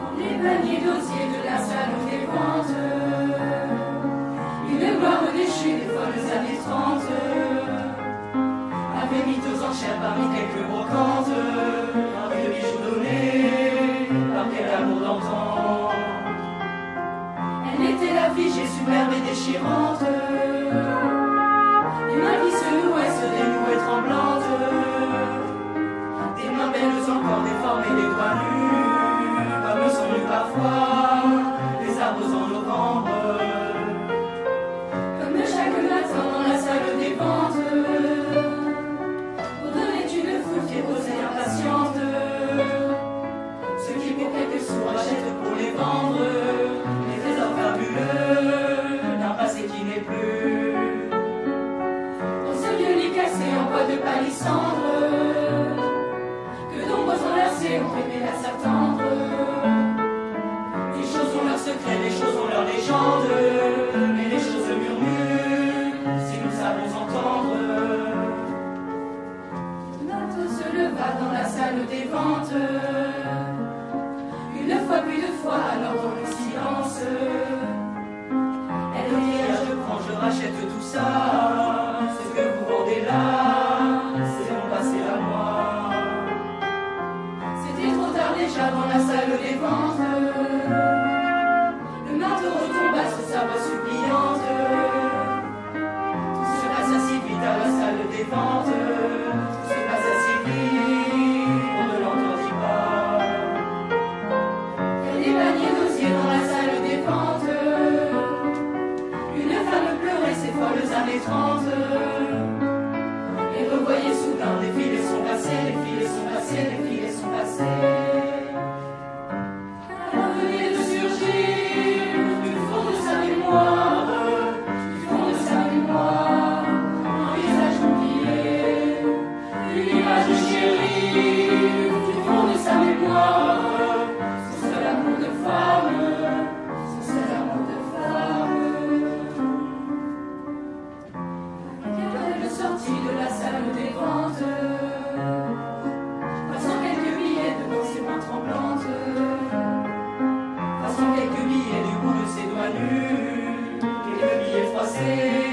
Dans les paniers d'osier de la salle des ventes, une gloire déchue des folles années trente avait mis aux enchères parmi quelques brocantes. Un vieux bijou donné par quel amour d'antan. Elle était l'affichée superbe et déchirante, les choses ont leurs légendes, mais les choses murmurent si nous savons entendre. Bientôt se leva dans la salle des ventes, une fois puis deux fois, alors dans le silence. Elle dit je prends, je rachète tout ça, ce que vous vendez là, c'est mon passé à moi. C'était trop tard déjà dans la salle des ventes. suppliante. Tout se passe ainsi vite à la salle de défense. Tout se passe ainsi vite, on ne l'entendit pas. Il y a des paniers d'osier dans la salle des pentes. Une femme pleurait ses folles années 30. você.